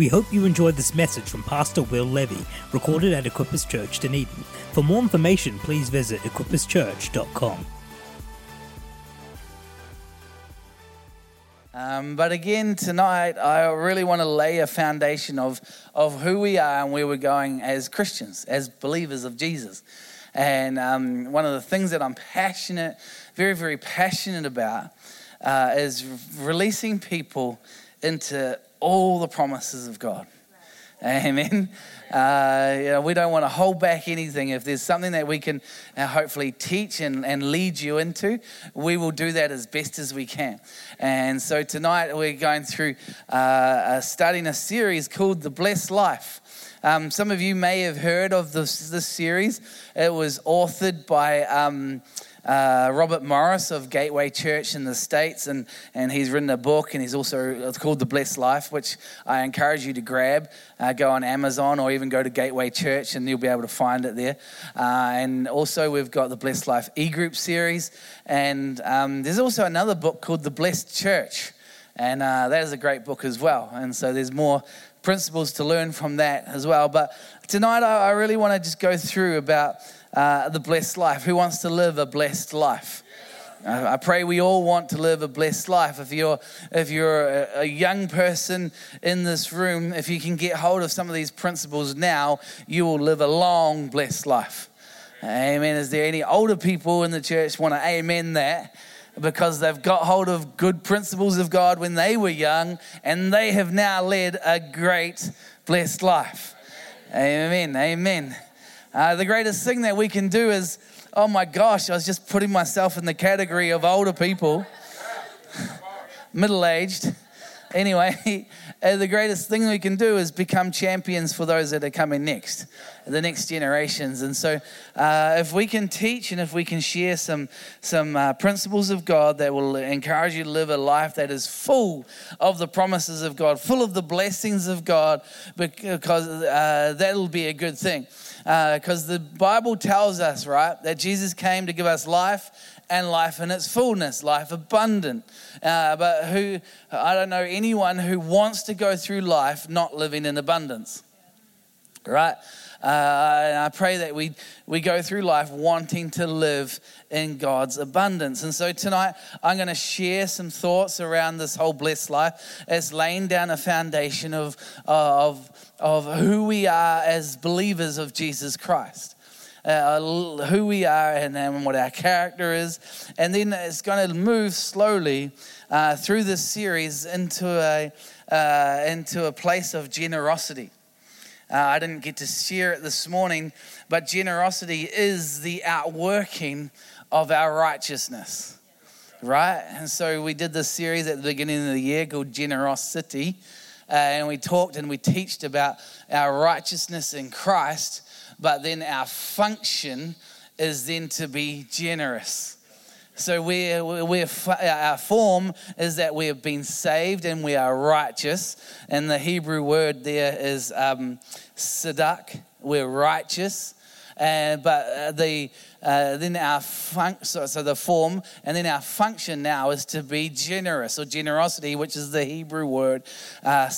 We hope you enjoyed this message from Pastor Will Levy, recorded at Equippers Church, Dunedin. For more information, please visit equipperschurch.com. Um, but again, tonight, I really want to lay a foundation of, of who we are and where we're going as Christians, as believers of Jesus. And um, one of the things that I'm passionate, very, very passionate about, uh, is releasing people into all the promises of God. Amen. Uh, you know, we don't want to hold back anything. If there's something that we can uh, hopefully teach and, and lead you into, we will do that as best as we can. And so tonight we're going through uh, starting a series called The Blessed Life. Um, some of you may have heard of this, this series. It was authored by. Um, uh, Robert Morris of Gateway Church in the States, and, and he's written a book, and he's also it's called The Blessed Life, which I encourage you to grab. Uh, go on Amazon or even go to Gateway Church, and you'll be able to find it there. Uh, and also, we've got the Blessed Life e group series, and um, there's also another book called The Blessed Church, and uh, that is a great book as well. And so, there's more principles to learn from that as well. But tonight, I, I really want to just go through about uh, the blessed life? Who wants to live a blessed life? I pray we all want to live a blessed life. If you're, if you're a young person in this room, if you can get hold of some of these principles now, you will live a long, blessed life. Amen. Is there any older people in the church want to amen that? Because they've got hold of good principles of God when they were young and they have now led a great, blessed life. Amen. Amen. Uh, the greatest thing that we can do is, oh my gosh, I was just putting myself in the category of older people, middle aged. Anyway, uh, the greatest thing we can do is become champions for those that are coming next, the next generations. And so, uh, if we can teach and if we can share some some uh, principles of God that will encourage you to live a life that is full of the promises of God, full of the blessings of God, because uh, that'll be a good thing because uh, the Bible tells us, right, that Jesus came to give us life and life in its fullness, life abundant. Uh, but who, I don't know anyone who wants to go through life not living in abundance, right? Uh, I pray that we, we go through life wanting to live in God's abundance. And so tonight, I'm going to share some thoughts around this whole blessed life. It's laying down a foundation of, of of who we are as believers of Jesus Christ. Uh, who we are and what our character is. And then it's going to move slowly uh, through this series into a, uh, into a place of generosity. Uh, I didn't get to share it this morning, but generosity is the outworking of our righteousness, right? And so we did this series at the beginning of the year called Generosity uh, and we talked and we teached about our righteousness in Christ, but then our function is then to be generous. So we're, we're, our form is that we have been saved and we are righteous. And the Hebrew word there is um. We're righteous. And, but uh, the, uh, then our fun- so, so the form, and then our function now is to be generous or generosity, which is the Hebrew word uh.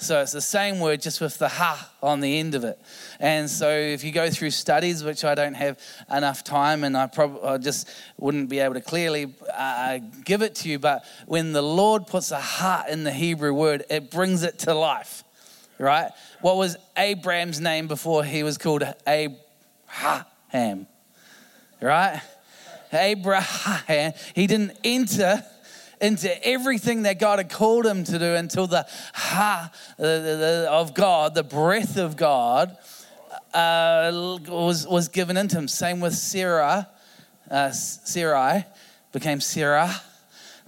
So it's the same word, just with the ha on the end of it. And so if you go through studies, which I don't have enough time, and I probably just wouldn't be able to clearly uh, give it to you, but when the Lord puts a ha in the Hebrew word, it brings it to life, right? What was Abraham's name before he was called Abraham? Ham. Right? Abraham, he didn't enter into everything that God had called him to do until the ha of God, the breath of God, uh, was, was given into him. Same with Sarah. Uh, Sarai became Sarah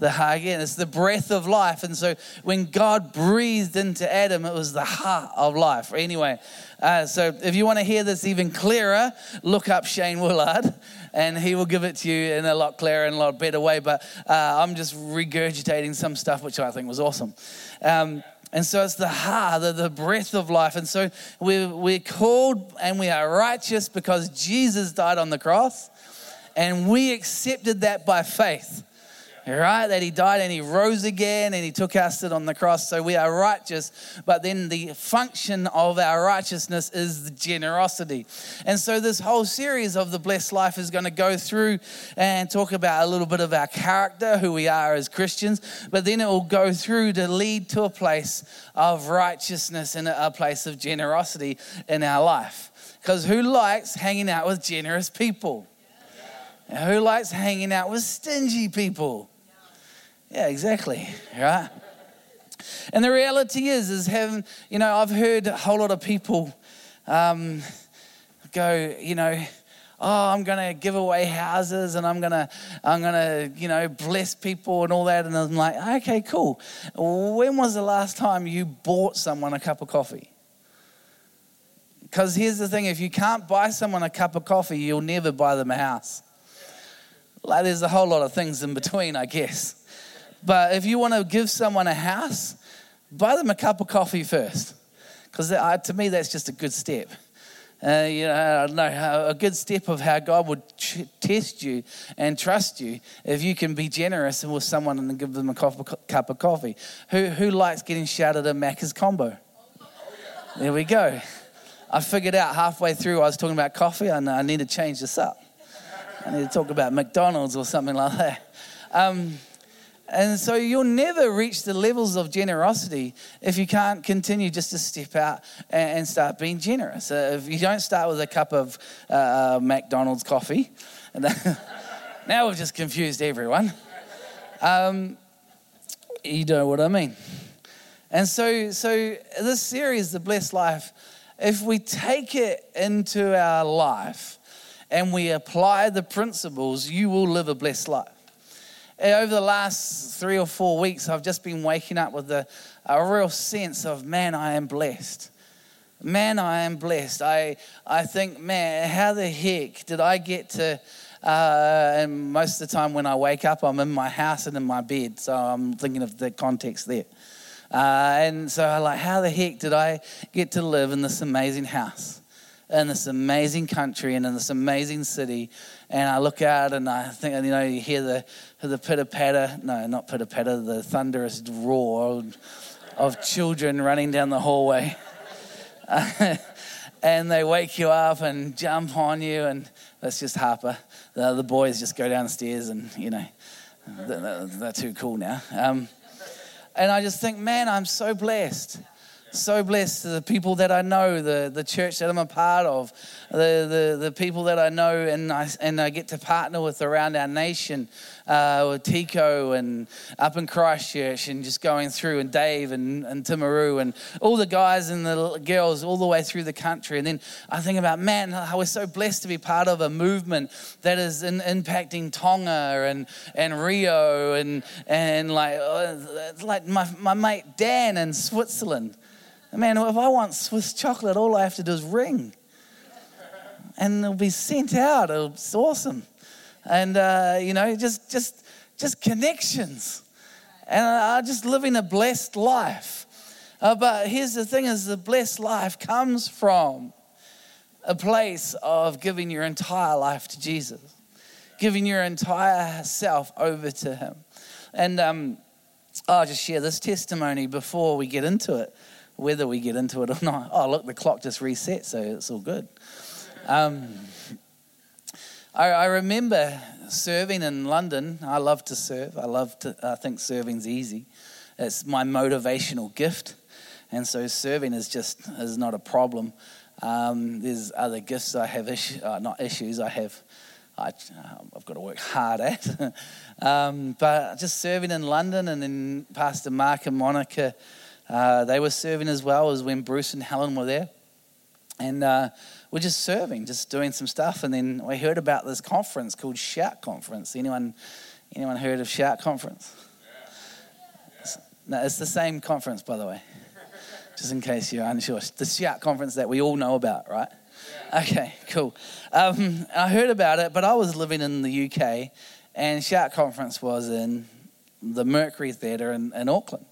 the ha again. It's the breath of life. And so when God breathed into Adam, it was the ha of life. Anyway, uh, so if you want to hear this even clearer, look up Shane Willard and he will give it to you in a lot clearer and a lot better way. But uh, I'm just regurgitating some stuff which I think was awesome. Um, and so it's the ha, the, the breath of life. And so we're, we're called and we are righteous because Jesus died on the cross. And we accepted that by faith right? That he died and he rose again and he took our sin on the cross. So we are righteous. But then the function of our righteousness is the generosity. And so this whole series of the blessed life is going to go through and talk about a little bit of our character, who we are as Christians. But then it will go through to lead to a place of righteousness and a place of generosity in our life. Because who likes hanging out with generous people? Who likes hanging out with stingy people? Yeah, exactly. Right? And the reality is, is having, you know, I've heard a whole lot of people um, go, you know, oh, I'm going to give away houses and I'm going to, I'm to, you know, bless people and all that. And I'm like, okay, cool. When was the last time you bought someone a cup of coffee? Because here's the thing if you can't buy someone a cup of coffee, you'll never buy them a house. Like, there's a whole lot of things in between, I guess. But if you want to give someone a house, buy them a cup of coffee first. Because to me, that's just a good step. Uh, you know, I don't know, a good step of how God would ch- test you and trust you if you can be generous with someone and give them a cup of coffee. Who, who likes getting shouted at Macca's combo? There we go. I figured out halfway through I was talking about coffee. and I need to change this up. I need to talk about McDonald's or something like that. Um, and so you'll never reach the levels of generosity if you can't continue just to step out and start being generous. Uh, if you don't start with a cup of uh, uh McDonald's coffee, now we've just confused everyone. Um, you know what I mean. And so, so this series, The Blessed Life, if we take it into our life and we apply the principles, you will live a blessed life. Eh, over the last three or four weeks, I've just been waking up with a, a real sense of, man, I am blessed. Man, I am blessed. I, I think, man, how the heck did I get to. Uh, and most of the time when I wake up, I'm in my house and in my bed. So I'm thinking of the context there. Uh, and so I'm like, how the heck did I get to live in this amazing house? In this amazing country and in this amazing city. And I look out and I think, you know, you hear the, the pitter patter, no, not pitter patter, the thunderous roar of children running down the hallway. and they wake you up and jump on you. And that's just Harper. The, the boys just go downstairs and, you know, they're, they're too cool now. Um, and I just think, man, I'm so blessed so blessed the people that I know, the, the church that I'm a part of, the, the, the people that I know and I, and I get to partner with around our nation, uh, with Tico and up in Christchurch and just going through, and Dave and, and Timaru and all the guys and the girls all the way through the country. And then I think about, man, how we're so blessed to be part of a movement that is in, impacting Tonga and, and Rio and, and like, uh, like my, my mate Dan in Switzerland. Man, if I want Swiss chocolate, all I have to do is ring. And it'll be sent out. It's awesome. And, uh, you know, just, just, just connections. And I just living a blessed life. Uh, but here's the thing is the blessed life comes from a place of giving your entire life to Jesus, giving your entire self over to him. And um, I'll just share this testimony before we get into it whether we get into it or not. Oh, look, the clock just reset, so it's all good. Um, I, I, remember serving in London. I love to serve. I love to. I think serving's easy. It's my motivational gift, and so serving is just is not a problem. Um, there's other gifts I have issues, uh, not issues. I have. I, have got to work hard at. um, but just serving in London, and then Pastor Mark and Monica uh, they were serving as well as when Bruce and Helen were there. And uh, we're just serving, just doing some stuff. And then we heard about this conference called Shout Conference. Anyone, anyone heard of Shout Conference? No, it's the same conference, by the way, just in case you're unsure. The Shout Conference that we all know about, right? Okay, cool. Um, I heard about it, but I was living in the UK, and Shout Conference was in the Mercury Theatre in, in Auckland.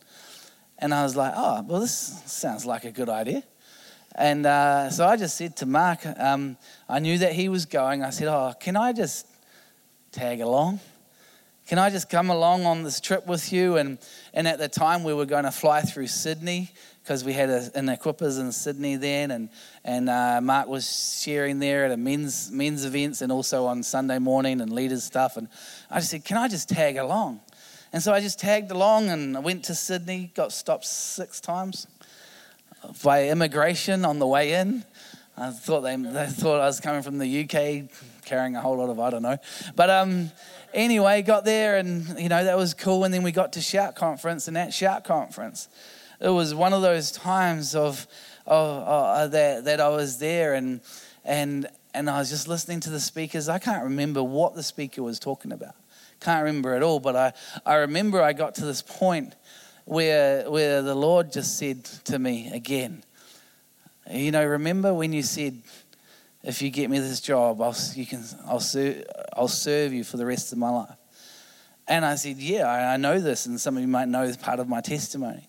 And I was like, oh, well, this sounds like a good idea. And uh, so I just said to Mark, um, I knew that he was going. I said, oh, can I just tag along? can I just come along on this trip with you? And, and at the time, we were going to fly through Sydney because we had a, an Equippers in Sydney then. And, and uh, Mark was sharing there at a men's, men's events and also on Sunday morning and leaders stuff. And I just said, Can I just tag along? And so I just tagged along and I went to Sydney, got stopped six times by immigration on the way in. I thought they, they thought I was coming from the UK carrying a whole lot of, I don't know. But um, anyway, got there and, you know, that was cool. And then we got to Shout Conference, and at Shout Conference, it was one of those times of, of uh, that, that I was there and, and, and I was just listening to the speakers. I can't remember what the speaker was talking about. Can't remember at all, but I, I remember I got to this point where, where the Lord just said to me again, You know, remember when you said, if you get me this job, I'll, you can, I'll, serve, I'll serve you for the rest of my life. And I said, Yeah, I, I know this, and some of you might know as part of my testimony.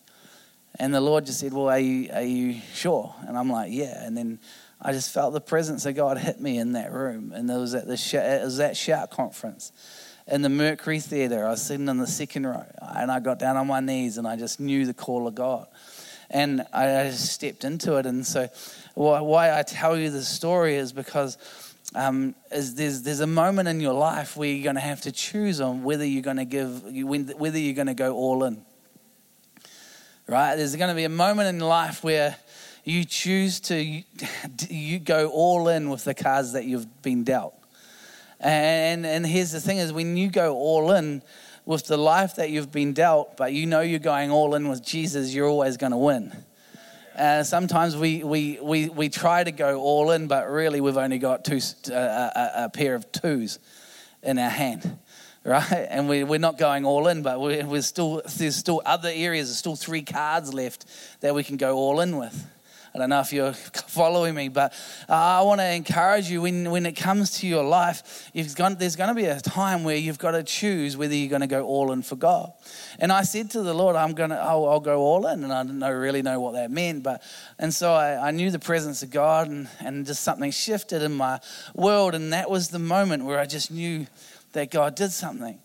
And the Lord just said, Well, are you, are you sure? And I'm like, Yeah. And then I just felt the presence of God hit me in that room. And it was at, the it was that shout conference in the Mercury Theatre. I was sitting in the second row, and I got down on my knees, and I just knew the call of God. And I just stepped into it. And so why I tell you this story is because um, is there's, there's a moment in your life where you're going to have to choose on whether you're going to give, whether you're going to go all in. Right? There's going to be a moment in life where you choose to you go all in with the cards that you've been dealt. And, and here's the thing is when you go all in with the life that you've been dealt, but you know you're going all in with Jesus, you're always going to win. Uh, sometimes we, we, we, we try to go all in, but really we've only got two, uh, a, a, pair of twos in our hand, right? And we, we're not going all in, but we're, we're still, there's still other areas, there's still three cards left that we can go all in with. I don't know if you're following me, but uh, I want to encourage you when, when it comes to your life, gone, there's going to be a time where you've got to choose whether you're going to go all in for God. And I said to the Lord, I'm going to, I'll, I'll go all in. And I didn't know, really know what that meant. But, and so I, I knew the presence of God and, and just something shifted in my world. And that was the moment where I just knew that God did something.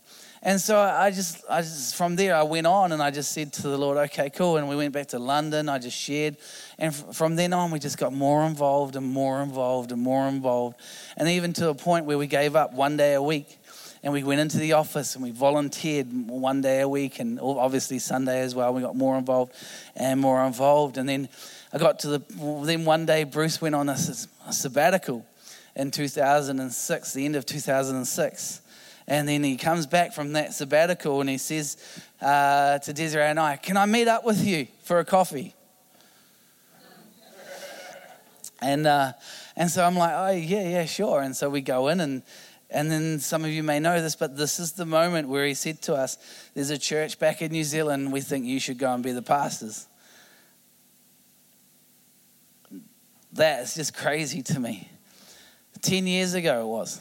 And so I just, I just, from there, I went on and I just said to the Lord, okay, cool. And we went back to London. I just shared. And from then on, we just got more involved and more involved and more involved. And even to a point where we gave up one day a week. And we went into the office and we volunteered one day a week and obviously Sunday as well. We got more involved and more involved. And then I got to the, then one day Bruce went on a, a sabbatical in 2006, the end of 2006. And then he comes back from that sabbatical and he says uh, to Desiree and I, Can I meet up with you for a coffee? And, uh, and so I'm like, Oh, yeah, yeah, sure. And so we go in and and then some of you may know this, but this is the moment where he said to us, There's a church back in New Zealand. We think you should go and be the pastors. That's just crazy to me. 10 years ago it was.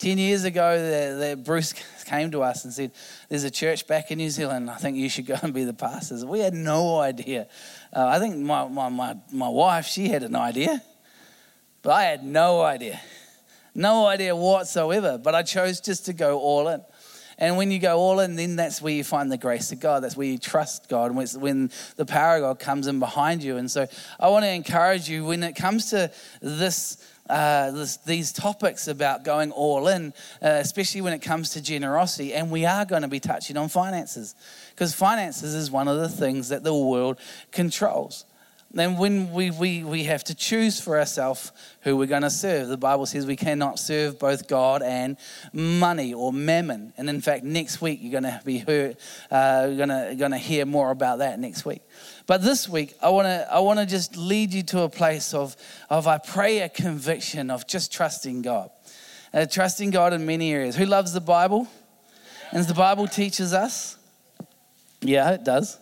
10 years ago, Bruce came to us and said, There's a church back in New Zealand. I think you should go and be the pastors. We had no idea. Uh, I think my, my, my, my wife, she had an idea, but I had no idea. No idea whatsoever. But I chose just to go all in. And when you go all in, then that's where you find the grace of God. That's where you trust God. And when the power of God comes in behind you. And so I want to encourage you when it comes to this uh, this, these topics about going all in, uh, especially when it comes to generosity. And we are going to be touching on finances because finances is one of the things that the world controls. Then, when we, we, we have to choose for ourselves who we're going to serve, the Bible says we cannot serve both God and money or mammon. And in fact, next week you're going to be heard, uh, going to hear more about that next week. But this week, I want to I want to just lead you to a place of, of I pray a conviction of just trusting God. Uh, trusting God in many areas. Who loves the Bible? And the Bible teaches us. Yeah, it does.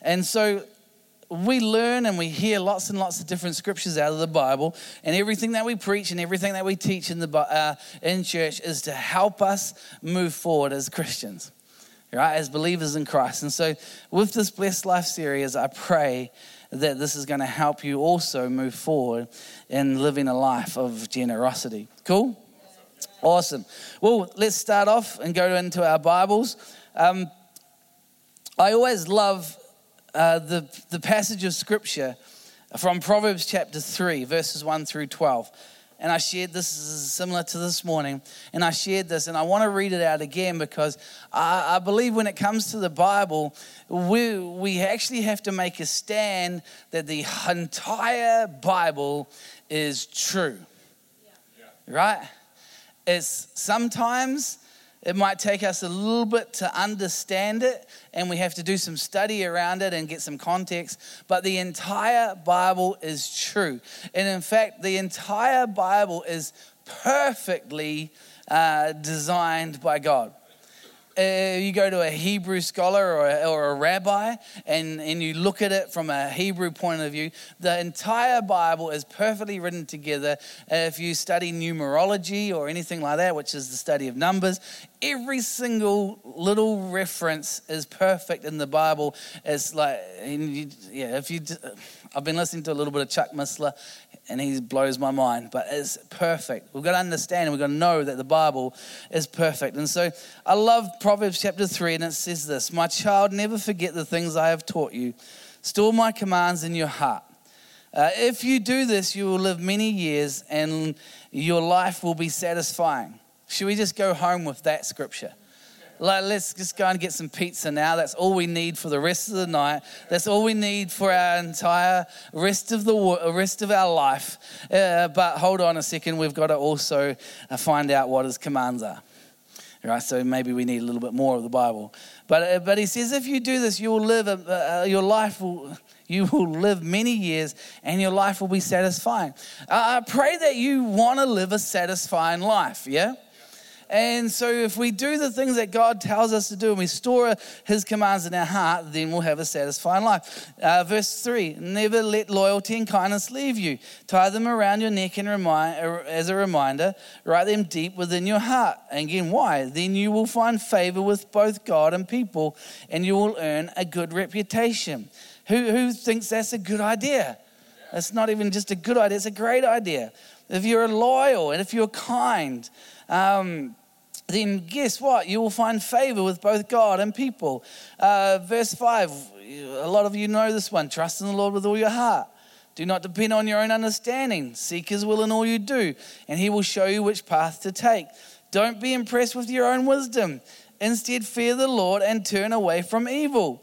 And so we learn and we hear lots and lots of different scriptures out of the Bible, and everything that we preach and everything that we teach in the uh, in church is to help us move forward as Christians right, as believers in Christ. And so, with this Blessed Life series, I pray that this is going to help you also move forward in living a life of generosity. Cool? Awesome. Well, let's start off and go into our Bibles. Um, I always love uh, the, the passage of Scripture from Proverbs chapter 3, verses 1 through 12. And I shared this is similar to this morning. And I shared this, and I want to read it out again because I, I believe when it comes to the Bible, we, we actually have to make a stand that the entire Bible is true. Yeah. Right? It's sometimes it might take us a little bit to understand it, and we have to do some study around it and get some context. But the entire Bible is true. And in fact, the entire Bible is perfectly uh, designed by God uh, you go to a Hebrew scholar or a, or a rabbi and, and you look at it from a Hebrew point of view, the entire Bible is perfectly written together. Uh, if you study numerology or anything like that, which is the study of numbers, every single little reference is perfect in the Bible. It's like, you, yeah, if you, I've been listening to a little bit of Chuck Missler and he blows my mind, but it's perfect. We've got to understand and we've got to know that the Bible is perfect. And so I love Proverbs chapter 3, and it says this My child, never forget the things I have taught you, store my commands in your heart. Uh, if you do this, you will live many years and your life will be satisfying. Should we just go home with that scripture? Like, let's just go and get some pizza now. That's all we need for the rest of the night. That's all we need for our entire rest of the rest of our life. Uh, but hold on a second, we've got to also uh, find out what his commands are. Right, so maybe we need a little bit more of the Bible. But, uh, but he says, if you do this, you will live, uh, your life will, you will live many years and your life will be satisfying. Uh, I pray that you want to live a satisfying life, yeah? And so, if we do the things that God tells us to do and we store His commands in our heart, then we'll have a satisfying life. Uh, verse 3 Never let loyalty and kindness leave you. Tie them around your neck and remind, uh, as a reminder. Write them deep within your heart. And again, why? Then you will find favor with both God and people, and you will earn a good reputation. Who, who thinks that's a good idea? It's not even just a good idea, it's a great idea. If you're loyal and if you're kind, um, then guess what? You will find favor with both God and people. Uh, verse 5, a lot of you know this one trust in the Lord with all your heart. Do not depend on your own understanding. Seek his will in all you do, and he will show you which path to take. Don't be impressed with your own wisdom. Instead, fear the Lord and turn away from evil.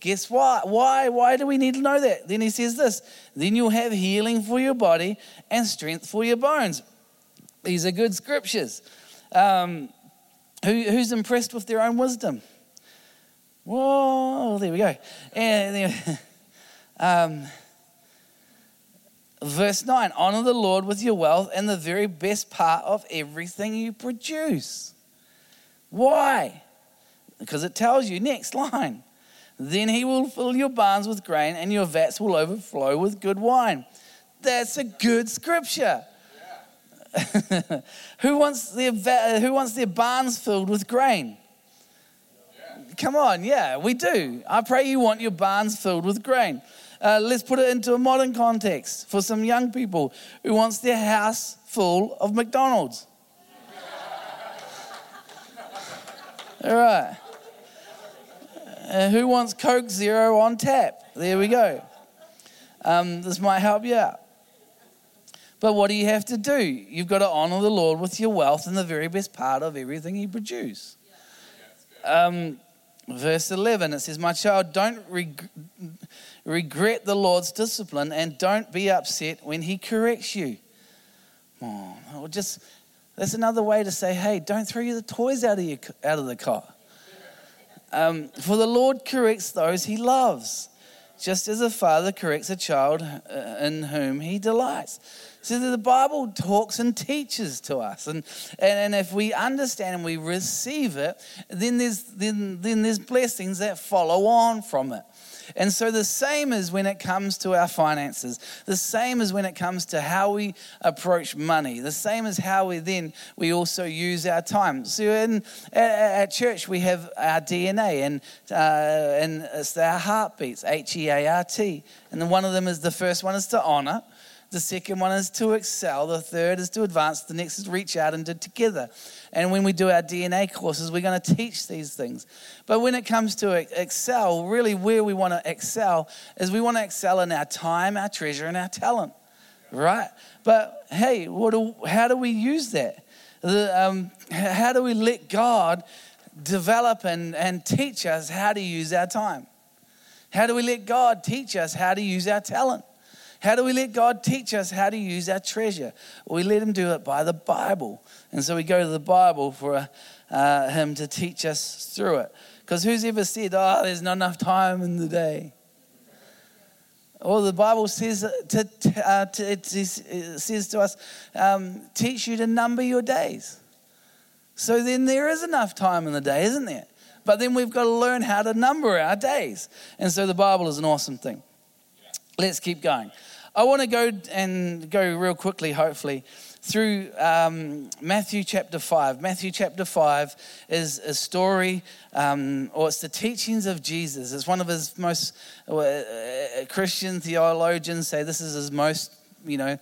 Guess what? Why? Why do we need to know that? Then he says this then you'll have healing for your body and strength for your bones. These are good scriptures. Um, who, who's impressed with their own wisdom? Whoa, there we go. And, um, verse 9 honor the Lord with your wealth and the very best part of everything you produce. Why? Because it tells you, next line. Then he will fill your barns with grain and your vats will overflow with good wine. That's a good scripture. who, wants their, who wants their barns filled with grain? Come on, yeah, we do. I pray you want your barns filled with grain. Uh, let's put it into a modern context for some young people who wants their house full of McDonald's. All right. Uh, who wants Coke Zero on tap? There we go. Um, this might help you out. But what do you have to do? You've got to honor the Lord with your wealth and the very best part of everything you produce. Um, verse 11, it says, My child, don't reg- regret the Lord's discipline and don't be upset when he corrects you. Oh, just that's another way to say, hey, don't throw the toys out of, your, out of the cot. Um, for the Lord corrects those he loves, just as a father corrects a child uh, in whom he delights. So the Bible talks and teaches to us. And, and, and if we understand and we receive it, then there's, then, then there's blessings that follow on from it. And so the same is when it comes to our finances. The same is when it comes to how we approach money. The same is how we then we also use our time. So in at, church we have our DNA and uh, and it's our heartbeats, H E A R T. And one of them is the first one is to honor. The second one is to excel. The third is to advance. The next is reach out and do together. And when we do our DNA courses, we're going to teach these things. But when it comes to excel, really where we want to excel is we want to excel in our time, our treasure, and our talent, right? But hey, what do, how do we use that? The, um, how do we let God develop and, and teach us how to use our time? How do we let God teach us how to use our talent? How do we let God teach us how to use our treasure? Well, we let Him do it by the Bible. And so we go to the Bible for uh, Him to teach us through it. Because who's ever said, oh, there's not enough time in the day? Well, the Bible says to, uh, to it says to us, um, teach you to number your days. So then there is enough time in the day, isn't there? But then we've got to learn how to number our days. And so the Bible is an awesome thing. Let's keep going. I want to go and go real quickly, hopefully, through um, Matthew chapter 5. Matthew chapter 5 is a story, um, or it's the teachings of Jesus. It's one of his most, uh, uh Christian theologians say this is his most, you know,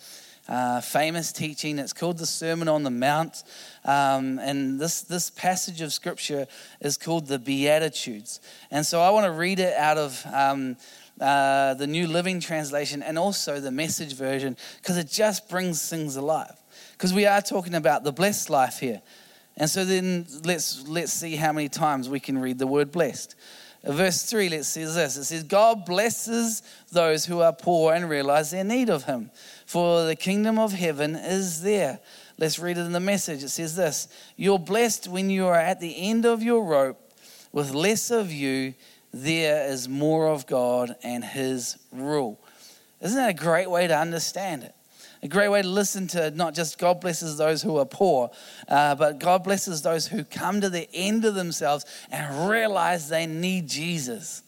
uh, famous teaching. It's called the Sermon on the Mount. Um, and this, this passage of scripture is called the Beatitudes. And so I want to read it out of um, uh, the New Living Translation and also the message version because it just brings things alive. Because we are talking about the blessed life here. And so then let's, let's see how many times we can read the word blessed. Verse 3, let's see this. It says, God blesses those who are poor and realize their need of Him, for the kingdom of heaven is there. Let's read it in the message. It says this You're blessed when you are at the end of your rope, with less of you, there is more of God and His rule. Isn't that a great way to understand it? a great way to listen to not just God blesses those who are poor, uh, but God blesses those who come to the end of themselves and realize they need Jesus.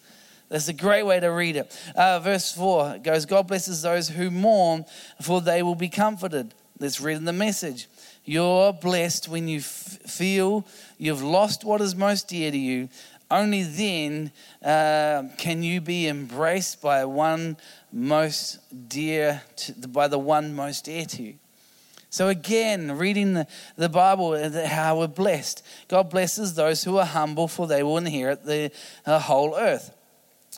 That's a great way to read it. Uh, verse 4 goes, God blesses those who mourn, for they will be comforted. Let's read in the message. You're blessed when you f- feel you've lost what is most dear to you. Only then uh, can you be embraced by one most dear to, by the one most dear to you. So again, reading the, the Bible, uh, how we're blessed. God blesses those who are humble, for they will inherit the uh, whole earth.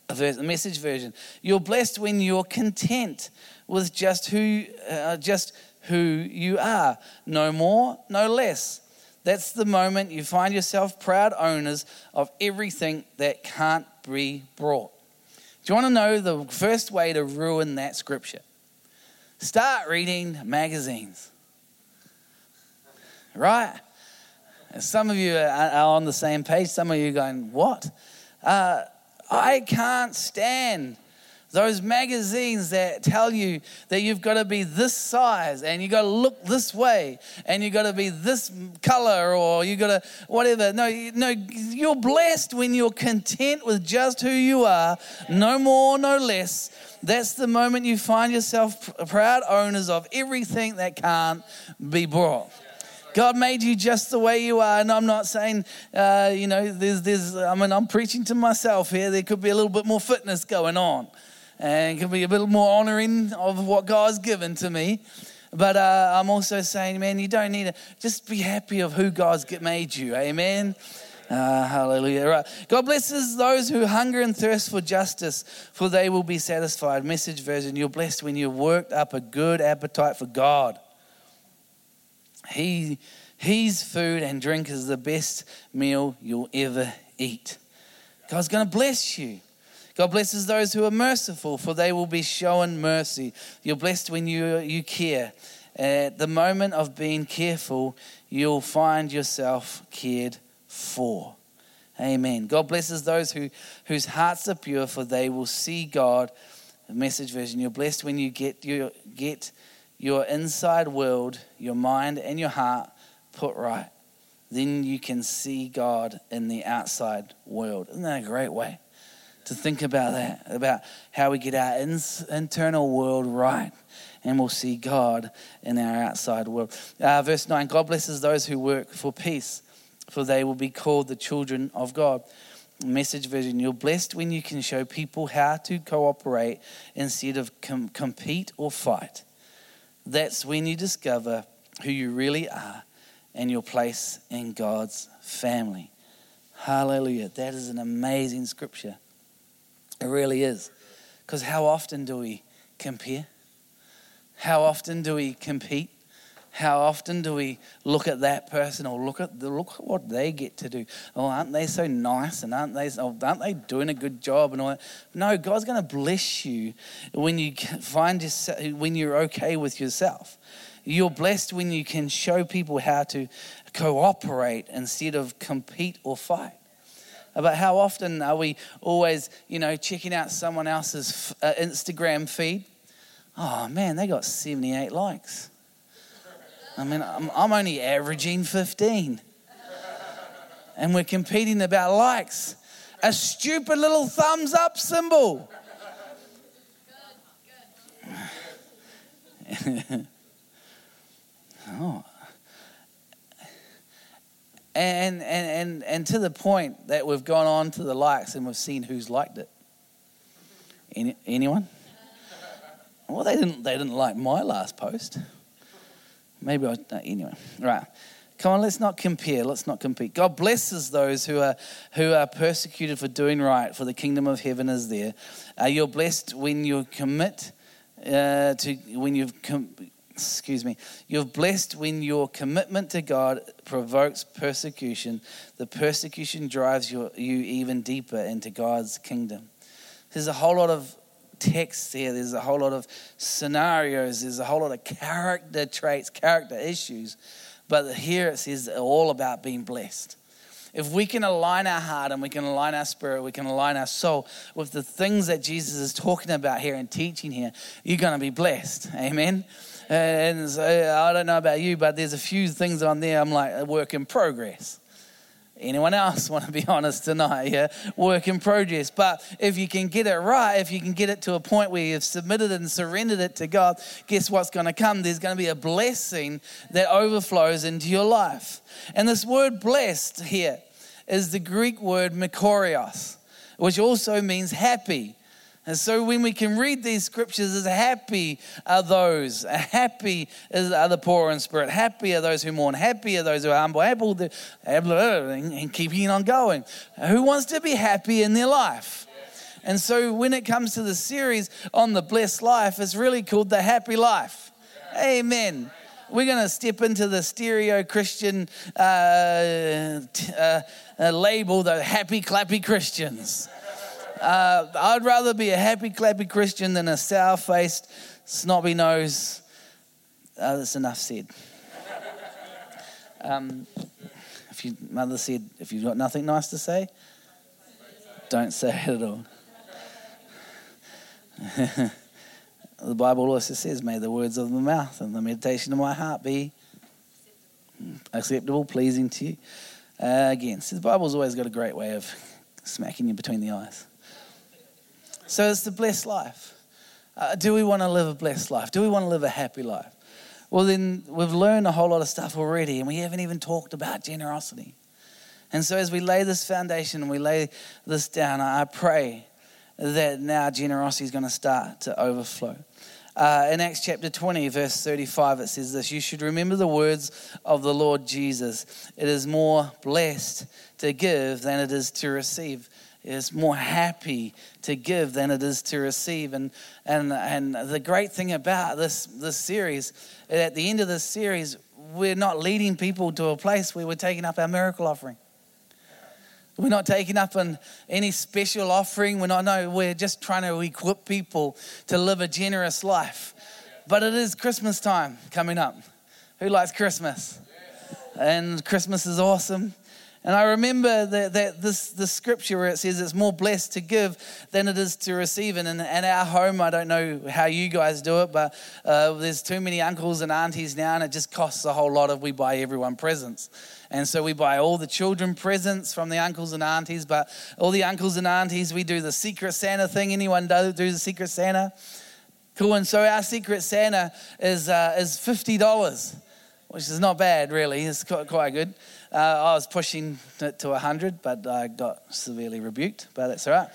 The message version. You're blessed when you're content with just who, uh, just who you are. No more, no less. That's the moment you find yourself proud owners of everything that can't be brought. Do you want to know the first way to ruin that scripture? Start reading magazines. Right? Some of you are on the same page. Some of you going, What? Uh, I can't stand those magazines that tell you that you've got to be this size and you've got to look this way and you've got to be this color or you've got to whatever. No, no, you're blessed when you're content with just who you are, no more, no less. That's the moment you find yourself proud owners of everything that can't be brought. God made you just the way you are. And I'm not saying, uh, you know, there's, there's, I mean, I'm preaching to myself here. There could be a little bit more fitness going on and can be a little more honoring of what God's given to me. But uh, I'm also saying, man, you don't need to just be happy of who God's made you. Amen. Uh, hallelujah. Right. God blesses those who hunger and thirst for justice, for they will be satisfied. Message version You're blessed when you've worked up a good appetite for God. He, his food and drink is the best meal you'll ever eat. God's going to bless you. God blesses those who are merciful, for they will be shown mercy. You're blessed when you, you care. At the moment of being careful, you'll find yourself cared for. Amen. God blesses those who, whose hearts are pure, for they will see God. The message version. You're blessed when you get your, get your inside world, your mind, and your heart put right. Then you can see God in the outside world. Isn't that a great way? To think about that, about how we get our in, internal world right and we'll see God in our outside world. Uh, verse 9 God blesses those who work for peace, for they will be called the children of God. Message version You're blessed when you can show people how to cooperate instead of com- compete or fight. That's when you discover who you really are and your place in God's family. Hallelujah. That is an amazing scripture. It really is. Because how often do we compare? How often do we compete? How often do we look at that person or look at the, look at what they get to do? Oh, aren't they so nice and aren't they oh, aren't they doing a good job and all that? No, God's going to bless you when you find yourself when you're okay with yourself. You're blessed when you can show people how to cooperate instead of compete or fight. But how often are we always, you know, checking out someone else's uh, Instagram feed? Oh man, they got 78 likes. I mean, I'm, I'm only averaging 15. And we're competing about likes. A stupid little thumbs up symbol. oh. And, and, and, and to the point that we've gone on to the likes and we've seen who's liked it. Any, anyone? Well, they didn't, they didn't like my last post. Maybe I, uh, anyway, right. Come on, let's not compare. Let's not compete. God blesses those who are who are persecuted for doing right, for the kingdom of heaven is there. Uh, you're blessed when you commit uh, to when you've com- excuse me. You're blessed when your commitment to God provokes persecution. The persecution drives you, you even deeper into God's kingdom. There's a whole lot of text here. There's a whole lot of scenarios. There's a whole lot of character traits, character issues. But here it says all about being blessed. If we can align our heart and we can align our spirit, we can align our soul with the things that Jesus is talking about here and teaching here, you're going to be blessed. Amen. And so I don't know about you, but there's a few things on there I'm like a work in progress. Anyone else want to be honest tonight? Yeah, work in progress. But if you can get it right, if you can get it to a point where you've submitted and surrendered it to God, guess what's going to come? There's going to be a blessing that overflows into your life. And this word blessed here is the Greek word makarios, which also means happy. And so when we can read these scriptures as happy are those, happy are the poor in spirit, happy are those who mourn, happy are those who are humble, able to, and keeping on going. Who wants to be happy in their life? And so when it comes to the series on the blessed life, it's really called the happy life. Amen we're going to step into the stereo Christian uh, t- uh, uh, label, the happy clappy Christians. Uh, I'd rather be a happy, clappy Christian than a sour faced, snobby nose. Uh, that's enough said. Um, if your mother said, if you've got nothing nice to say, don't say it at all. the Bible also says, May the words of my mouth and the meditation of my heart be acceptable, pleasing to you. Uh, again, so the Bible's always got a great way of smacking you between the eyes. So it's the blessed life. Uh, do we want to live a blessed life? Do we want to live a happy life? Well, then we've learned a whole lot of stuff already, and we haven't even talked about generosity. And so, as we lay this foundation and we lay this down, I pray that now generosity is going to start to overflow. Uh, in Acts chapter 20, verse 35, it says this You should remember the words of the Lord Jesus. It is more blessed to give than it is to receive is more happy to give than it is to receive. And, and, and the great thing about this, this series, at the end of this series, we're not leading people to a place where we're taking up our miracle offering. We're not taking up an, any special offering. We're not, no, we're just trying to equip people to live a generous life. But it is Christmas time coming up. Who likes Christmas? And Christmas is awesome. And I remember that, that this, this scripture where it says it's more blessed to give than it is to receive. And in, in our home, I don't know how you guys do it, but uh, there's too many uncles and aunties now, and it just costs a whole lot of we buy everyone presents. And so we buy all the children presents from the uncles and aunties, but all the uncles and aunties, we do the Secret Santa thing. Anyone do, do the Secret Santa? Cool. And so our Secret Santa is, uh, is $50, which is not bad, really. It's quite, quite good. Uh, I was pushing it to 100, but I got severely rebuked, but that's all right.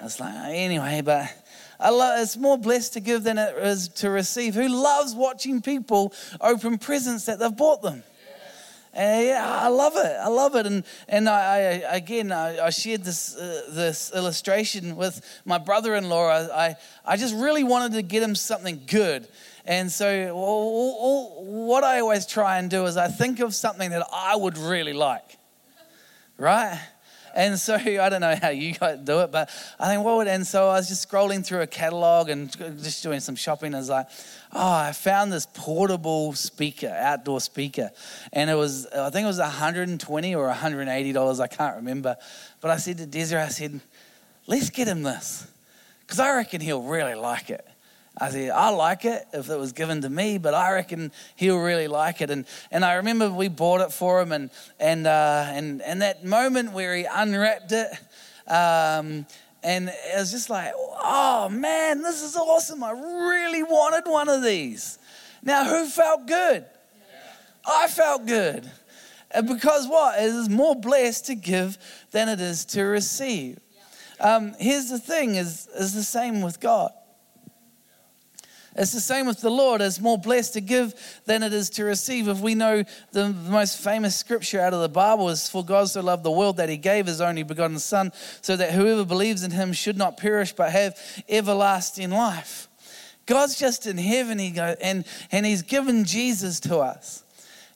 I was like, anyway, but it's more blessed to give than it is to receive. Who loves watching people open presents that they've bought them? And yeah, I love it. I love it. And and I, I again I, I, shared this uh, this illustration with my brother-in-law. I, I, I just really wanted to get him something good. And so all, all, what I always try and do is I think of something that I would really like, right? And so I don't know how you guys do it, but I think what would, and so I was just scrolling through a catalog and just doing some shopping. I was like, oh, I found this portable speaker, outdoor speaker. And it was, I think it was 120 or $180, I can't remember. But I said to Desiree, I said, let's get him this, because I reckon he'll really like it. I said, I like it if it was given to me, but I reckon he'll really like it. And, and I remember we bought it for him, and, and, uh, and, and that moment where he unwrapped it, um, and it was just like, oh man, this is awesome. I really wanted one of these. Now, who felt good? I felt good. And because what? It is more blessed to give than it is to receive. Um, here's the thing is, is the same with God. It's the same with the Lord. It's more blessed to give than it is to receive. If we know the, most famous scripture out of the Bible is, For God so loved the world that he gave his only begotten Son, so that whoever believes in him should not perish but have everlasting life. God's just in heaven, he go, and, and he's given Jesus to us.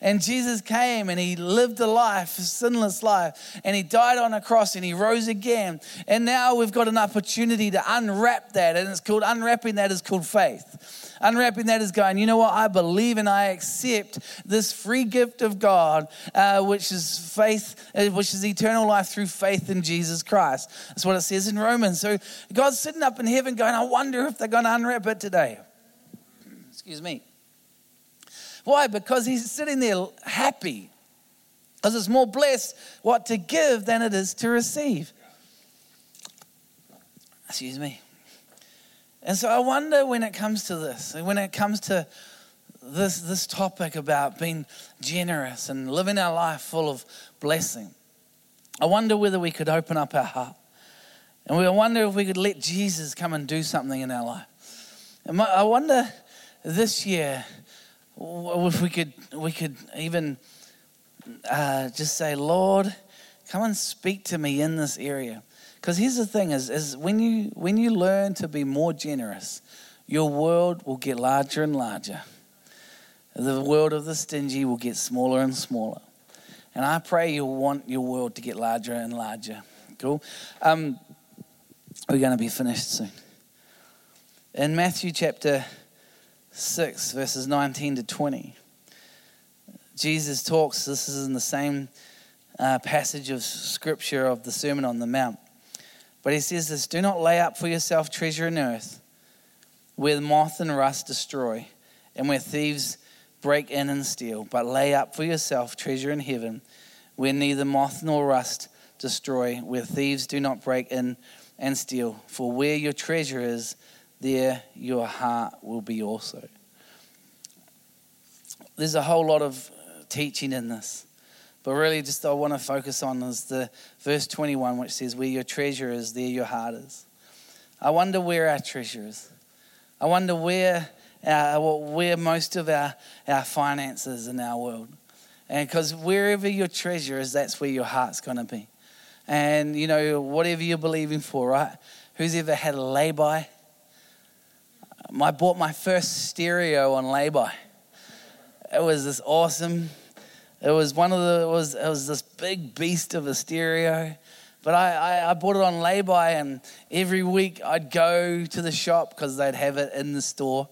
And Jesus came and he lived a life, a sinless life, and he died on a cross and he rose again. And now we've got an opportunity to unwrap that, and it's called unwrapping that is called faith. Unwrapping that is going, you know what? I believe and I accept this free gift of God, uh, which is faith, uh, which is eternal life through faith in Jesus Christ. That's what it says in Romans. So God's sitting up in heaven going, I wonder if they're going to unwrap it today. Excuse me. Why? Because he's sitting there happy. Because it's more blessed what to give than it is to receive. Excuse me. And so I wonder when it comes to this, when it comes to this, this topic about being generous and living our life full of blessing, I wonder whether we could open up our heart. And we wonder if we could let Jesus come and do something in our life. And I wonder this year if we could, we could even uh, just say, Lord, come and speak to me in this area. Because here's the thing: is, is when you when you learn to be more generous, your world will get larger and larger. The world of the stingy will get smaller and smaller. And I pray you'll want your world to get larger and larger. Cool. Um, we're going to be finished soon. In Matthew chapter 6, verses 19 to 20. Jesus talks, this is in the same uh, passage of scripture of the Sermon on the Mount. But he says this Do not lay up for yourself treasure in earth, where moth and rust destroy, and where thieves break in and steal, but lay up for yourself treasure in heaven, where neither moth nor rust destroy, where thieves do not break in and steal. For where your treasure is, there your heart will be also. There's a whole lot of teaching in this, but really, just I want to focus on is the verse 21, which says, Where your treasure is, there your heart is. I wonder where our treasure is. I wonder where, our, where most of our, our finances in our world. And because wherever your treasure is, that's where your heart's going to be. And, you know, whatever you're believing for, right? Who's ever had a lay-by? Um, I bought my first stereo on lay-by. It was this awesome. It was one of the. It was it was this big beast of a stereo. But I, I, I bought it on lay-by, and every week I'd go to the shop because they'd have it in the store.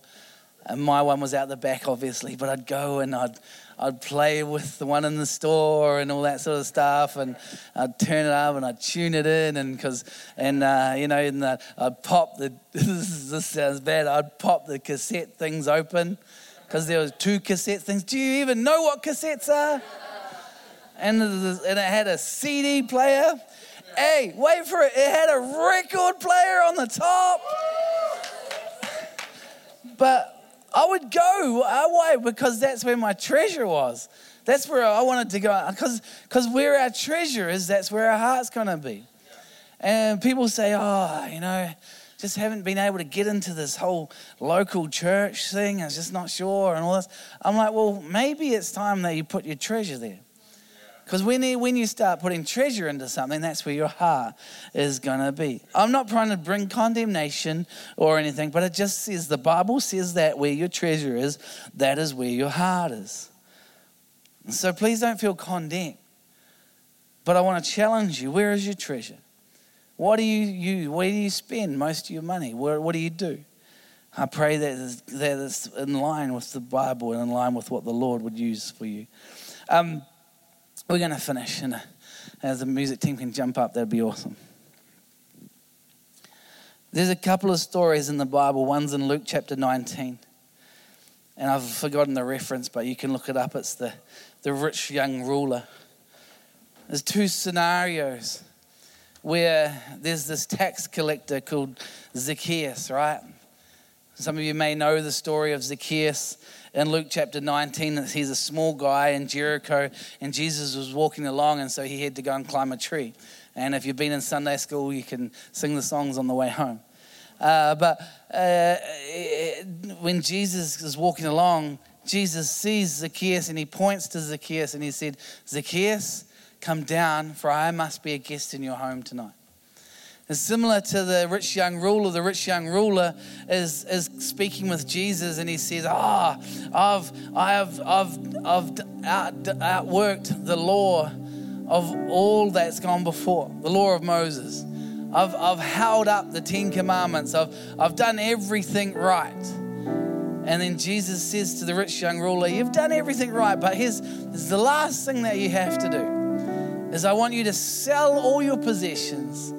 And my one was out the back, obviously. But I'd go and I'd I'd play with the one in the store and all that sort of stuff, and I'd turn it up and I'd tune it in, and because and uh, you know, and I'd pop the this, this sounds bad. I'd pop the cassette things open because there was two cassette things. Do you even know what cassettes are? And, and it had a CD player. Hey, wait for it! It had a record player on the top. But I would go away because that's where my treasure was. That's where I wanted to go. Because where our treasure is, that's where our heart's going to be. And people say, oh, you know, just haven't been able to get into this whole local church thing. I was just not sure and all this. I'm like, well, maybe it's time that you put your treasure there. Because when you, when you start putting treasure into something, that's where your heart is going to be. I'm not trying to bring condemnation or anything, but it just says the Bible says that where your treasure is, that is where your heart is. So please don't feel condemned. But I want to challenge you where is your treasure? What do you, you where do you spend most of your money? Where, what do you do? I pray that, that it's in line with the Bible and in line with what the Lord would use for you. Um, we're going to finish, and as the music team can jump up, that'd be awesome. There's a couple of stories in the Bible. One's in Luke chapter 19. And I've forgotten the reference, but you can look it up. It's the, the rich young ruler. There's two scenarios where there's this tax collector called Zacchaeus, right? Some of you may know the story of Zacchaeus in Luke chapter 19. He's a small guy in Jericho, and Jesus was walking along, and so he had to go and climb a tree. And if you've been in Sunday school, you can sing the songs on the way home. Uh, but uh, when Jesus is walking along, Jesus sees Zacchaeus and he points to Zacchaeus and he said, Zacchaeus, come down, for I must be a guest in your home tonight. It's similar to the rich young ruler. The rich young ruler is, is speaking with Jesus and he says, Ah, oh, I've, I have, I've, I've out, outworked the law of all that's gone before, the law of Moses. I've, I've held up the Ten Commandments. I've, I've done everything right. And then Jesus says to the rich young ruler, You've done everything right, but here's, here's the last thing that you have to do is I want you to sell all your possessions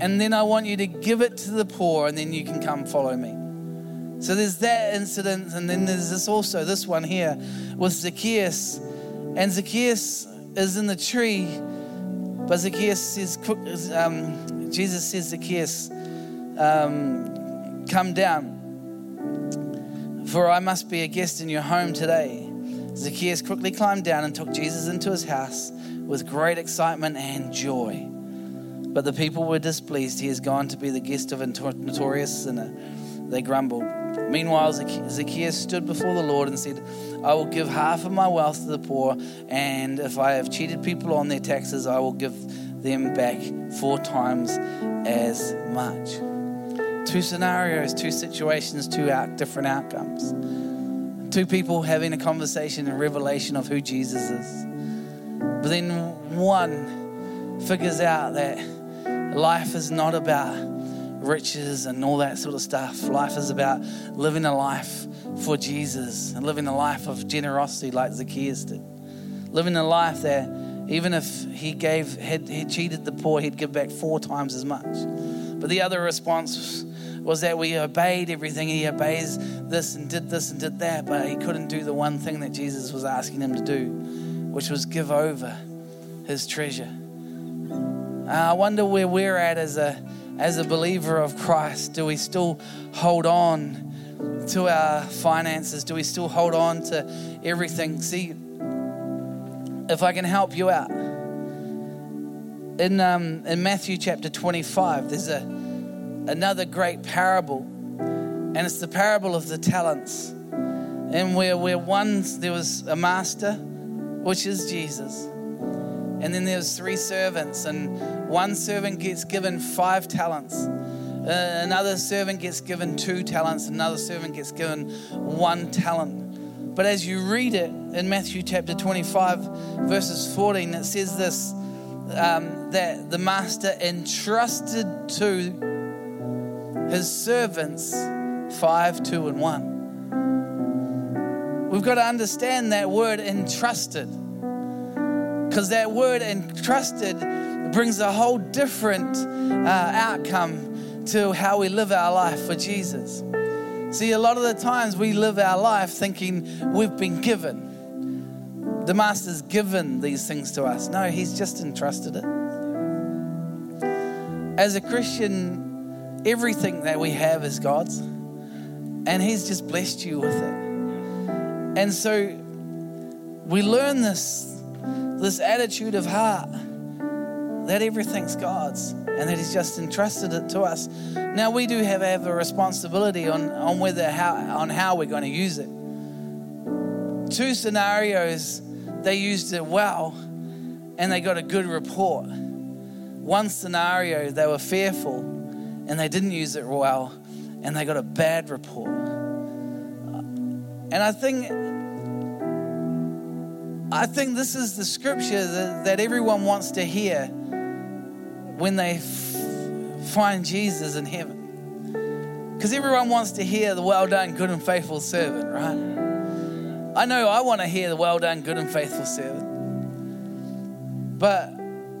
and then I want you to give it to the poor, and then you can come follow me. So there's that incident, and then there's this also, this one here with Zacchaeus. And Zacchaeus is in the tree, but Zacchaeus says, um, Jesus says, Zacchaeus, um, come down, for I must be a guest in your home today. Zacchaeus quickly climbed down and took Jesus into his house with great excitement and joy. But the people were displeased. He has gone to be the guest of a notorious sinner. They grumbled. Meanwhile, Zacchaeus stood before the Lord and said, I will give half of my wealth to the poor, and if I have cheated people on their taxes, I will give them back four times as much. Two scenarios, two situations, two out, different outcomes. Two people having a conversation and revelation of who Jesus is. But then one figures out that Life is not about riches and all that sort of stuff. Life is about living a life for Jesus and living a life of generosity like Zacchaeus did. Living a life that even if he gave, had, he cheated the poor, he'd give back four times as much. But the other response was that we obeyed everything. He obeys this and did this and did that, but he couldn't do the one thing that Jesus was asking him to do, which was give over his treasure. Uh, I wonder where we're at as a as a believer of Christ. Do we still hold on to our finances? Do we still hold on to everything? See, if I can help you out, in um, in Matthew chapter 25, there's a another great parable, and it's the parable of the talents, and where where one there was a master, which is Jesus and then there's three servants, and one servant gets given five talents. Uh, another servant gets given two talents. Another servant gets given one talent. But as you read it in Matthew chapter 25, verses 14, it says this um, that the master entrusted to his servants five, two, and one. We've got to understand that word entrusted because that word entrusted brings a whole different uh, outcome to how we live our life for Jesus. See, a lot of the times we live our life thinking we've been given. The Master's given these things to us. No, He's just entrusted it. As a Christian, everything that we have is God's, and He's just blessed you with it. And so we learn this this attitude of heart that everything's God's. and that He's just entrusted it to us. Now we do have, have a responsibility on, on whether how on how we're going to use it. Two scenarios, they used it well and they got a good report. One scenario, they were fearful and they didn't use it well and they got a bad report. And I think I think this is the scripture that, that everyone wants to hear when they f- find Jesus in heaven. Because everyone wants to hear the well done, good and faithful servant, right? I know I want to hear the well done, good and faithful servant. But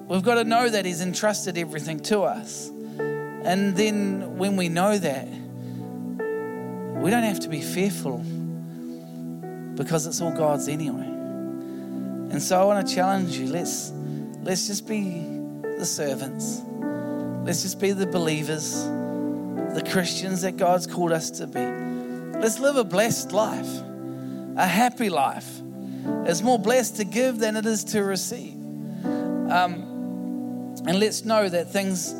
we've got to know that He's entrusted everything to us. And then when we know that, we don't have to be fearful because it's all God's anyway. And so I want to challenge you. Let's let's just be the servants. Let's just be the believers, the Christians that God's called us to be. Let's live a blessed life, a happy life. It's more blessed to give than it is to receive. Um, and let's know that things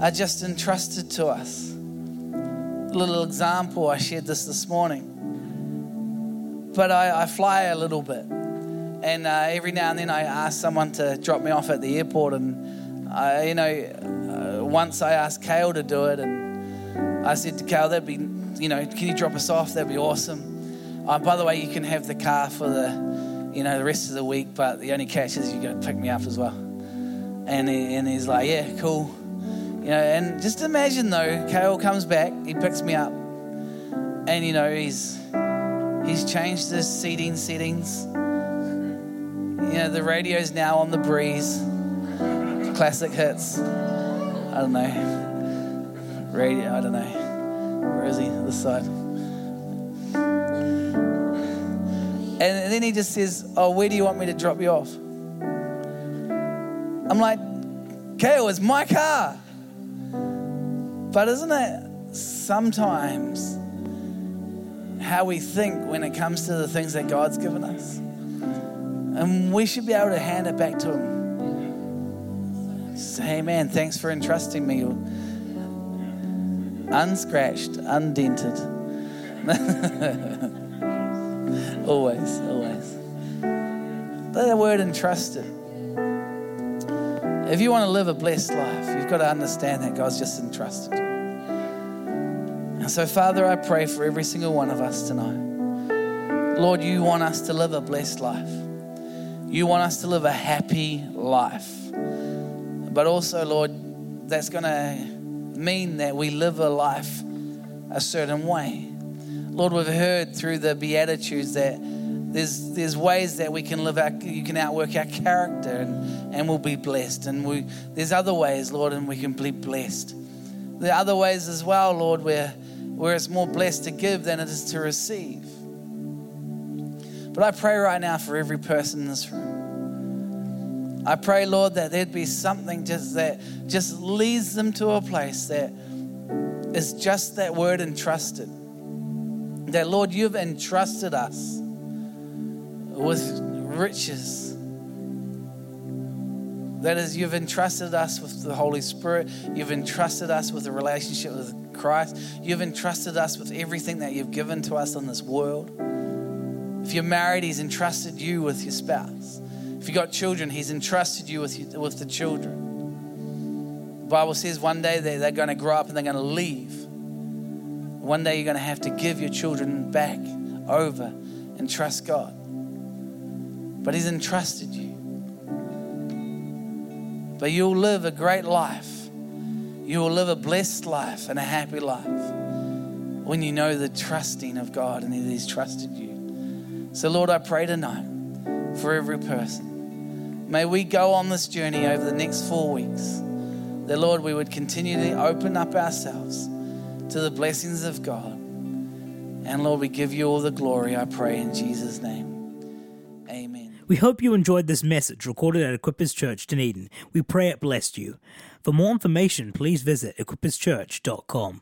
are just entrusted to us. A little example, I shared this this morning. But I, I fly a little bit. And uh, every now and then I ask someone to drop me off at the airport. And, I, you know, uh, once I asked Kale to do it. And I said to Kale, that'd be, you know, can you drop us off? That'd be awesome. Uh, by the way, you can have the car for the, you know, the rest of the week. But the only catch is you got to pick me up as well. And, he, and he's like, yeah, cool. You know, and just imagine though, Kale comes back, he picks me up. And, you know, he's, he's changed his seating settings you know, the radio's now on the breeze. Classic hits. I don't know. Radio, I don't know. Where is he? This side. And then he just says, Oh, where do you want me to drop you off? I'm like, Kale, it's my car. But isn't it sometimes how we think when it comes to the things that God's given us? And we should be able to hand it back to Him. Say, man, thanks for entrusting me. Unscratched, undented. always, always. Let the word entrusted. If you want to live a blessed life, you've got to understand that God's just entrusted you. And so, Father, I pray for every single one of us tonight. Lord, you want us to live a blessed life. You want us to live a happy life. But also, Lord, that's going to mean that we live a life a certain way. Lord, we've heard through the Beatitudes that there's, there's ways that we can live our, you can outwork our character and, and we'll be blessed. And we, there's other ways, Lord, and we can be blessed. There are other ways as well, Lord, where, where it's more blessed to give than it is to receive. But I pray right now for every person in this room. I pray, Lord, that there'd be something just that just leads them to a place that is just that word entrusted. That, Lord, you've entrusted us with riches. That is, you've entrusted us with the Holy Spirit. You've entrusted us with a relationship with Christ. You've entrusted us with everything that you've given to us in this world. If you're married, He's entrusted you with your spouse. If you've got children, He's entrusted you with, with the children. The Bible says one day they're, they're going to grow up and they're going to leave. One day you're going to have to give your children back over and trust God. But He's entrusted you. But you'll live a great life. You will live a blessed life and a happy life when you know the trusting of God and that He's trusted you. So, Lord, I pray tonight for every person. May we go on this journey over the next four weeks. That, Lord, we would continue to open up ourselves to the blessings of God. And, Lord, we give you all the glory, I pray, in Jesus' name. Amen. We hope you enjoyed this message recorded at Equippers Church, Dunedin. We pray it blessed you. For more information, please visit equipperschurch.com.